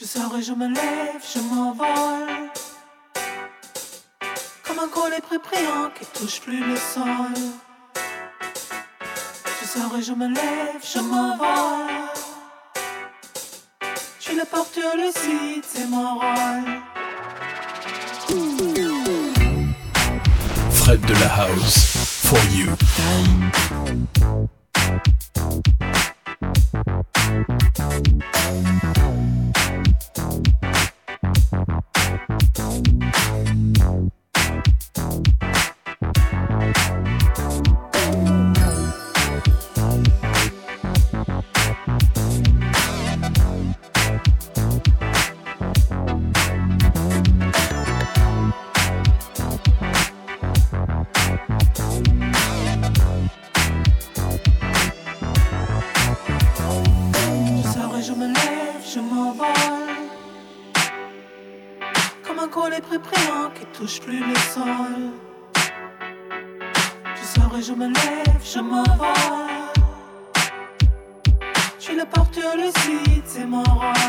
Je sors et je me lève, je m'envole. Comme un collet prépréant qui touche plus le sol. Je sors et je me lève, je m'envole. Je suis le porteur lucide, c'est mon rôle. Fred de la House, for you. Touche plus le sol. Je sors et je me lève, je m'envole. Suis le porteur lucide, c'est mon rôle.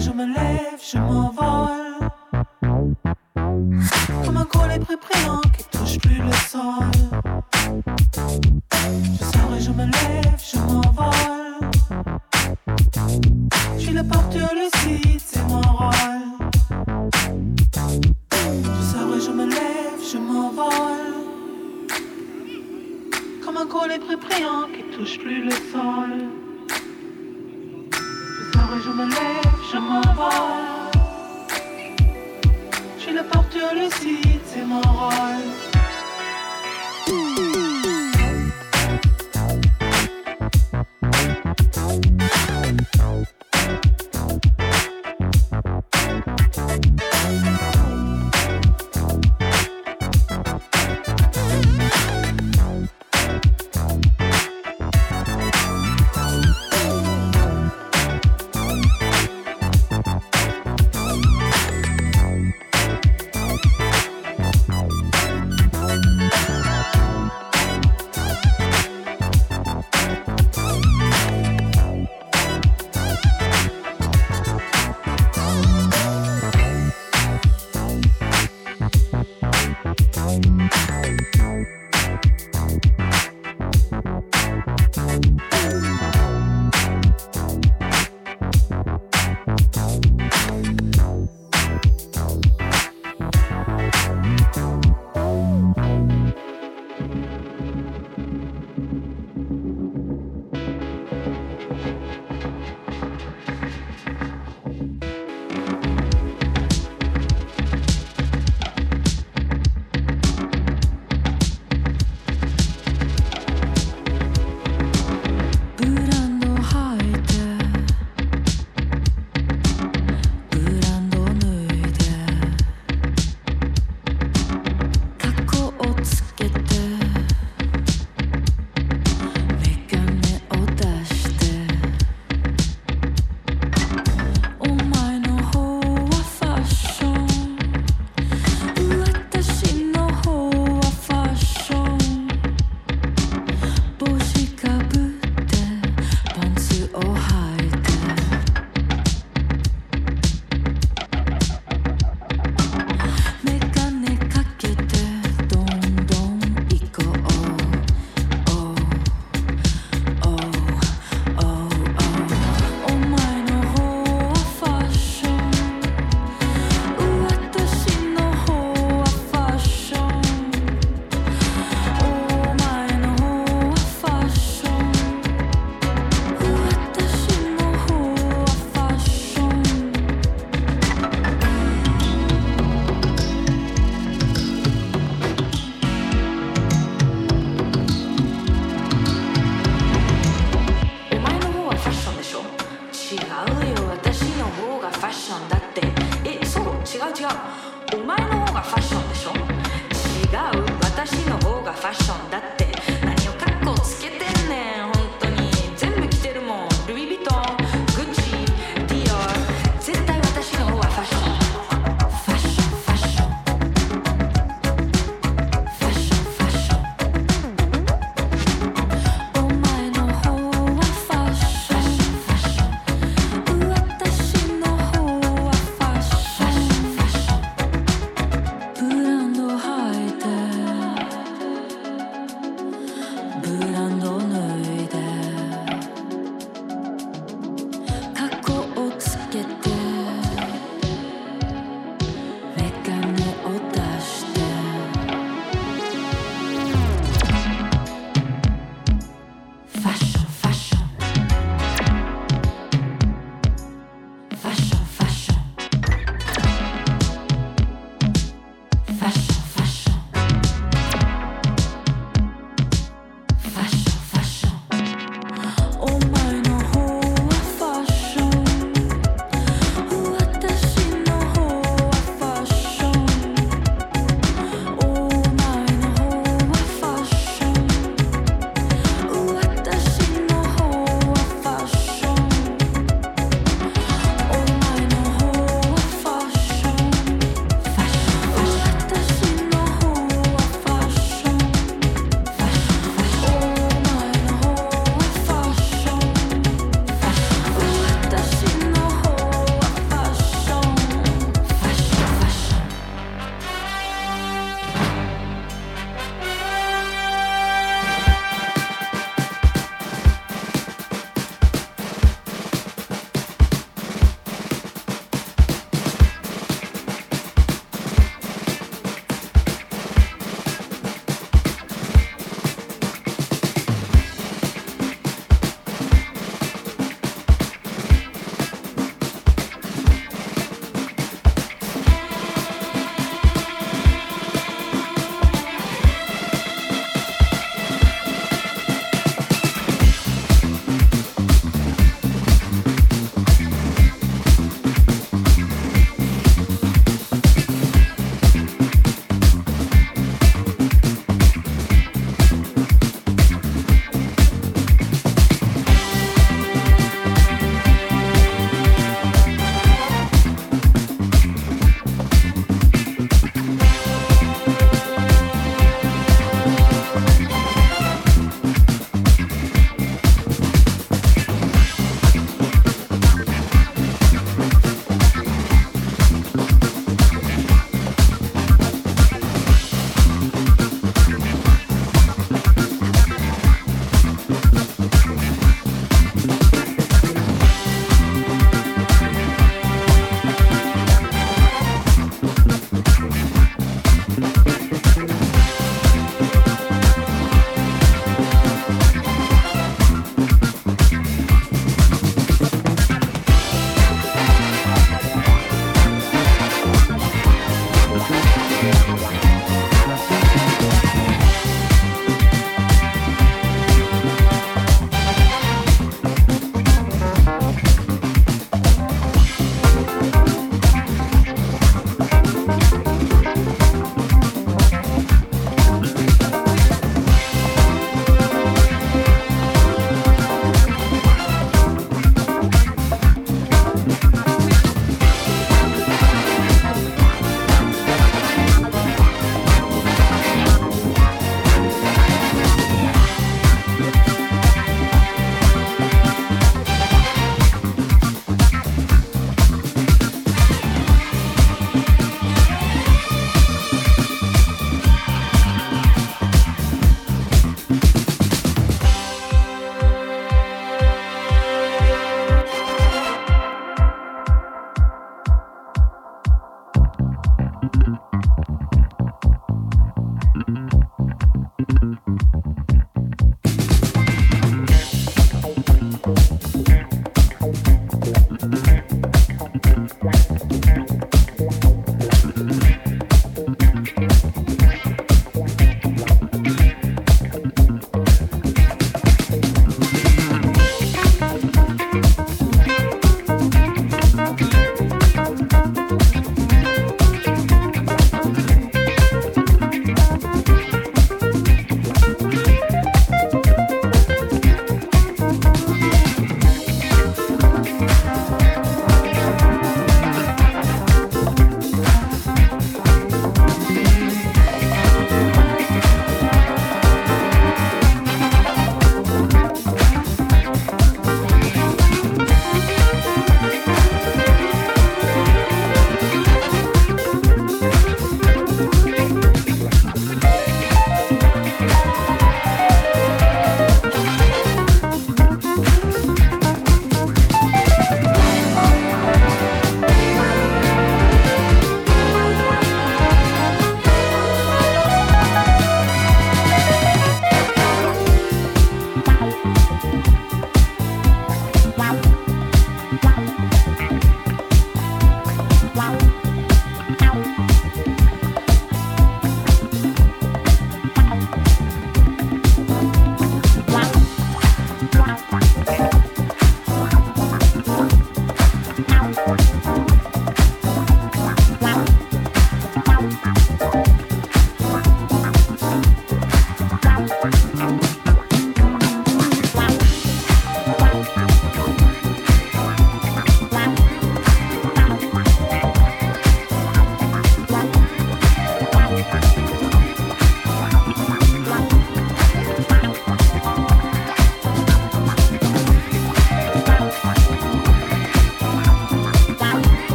Je me lève, je m'envole. Comme un collet prépréant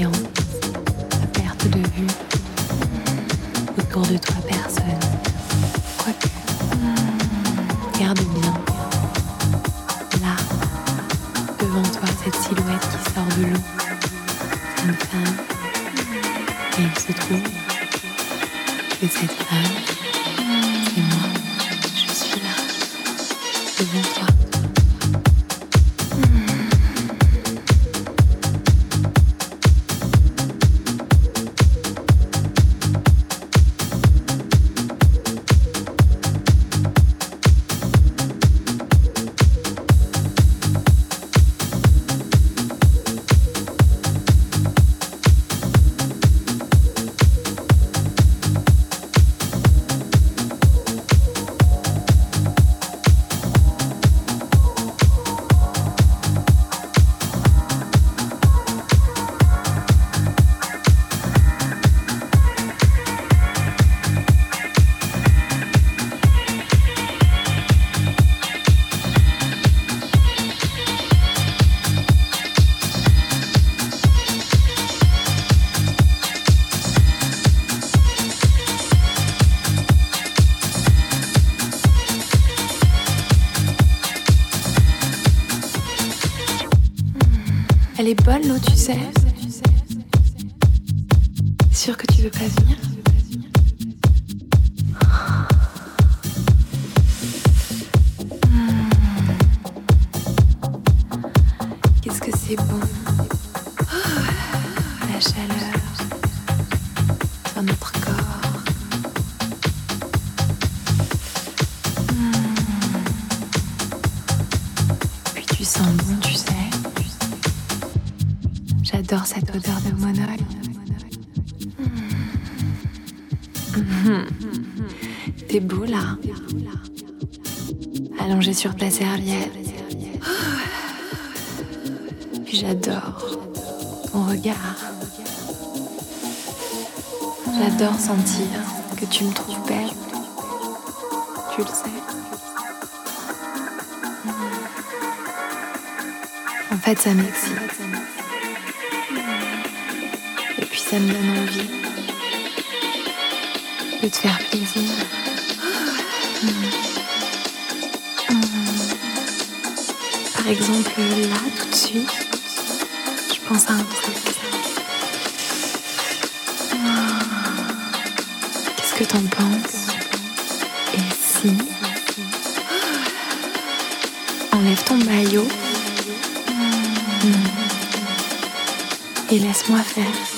à perte de vue. Autour de toi, bonne l'eau, tu sais. Sûr que tu veux pas venir? Hmm. Qu'est-ce que c'est bon Oh, La chaleur sur notre corps. Hmm. Puis tu sens bon, tu sais. J'adore cette odeur de monol. T'es beau là. Allongé sur ta serviette. Puis j'adore ton regard. J'adore sentir que tu me trouves belle. Tu le sais. En fait, ça m'excite. Ça me donne envie de te faire plaisir. Mm. Mm. Par exemple, là, tout de suite, je pense à un truc. Ah. Qu'est-ce que t'en penses? Et si? Enlève ton maillot. Mm. Et laisse-moi faire.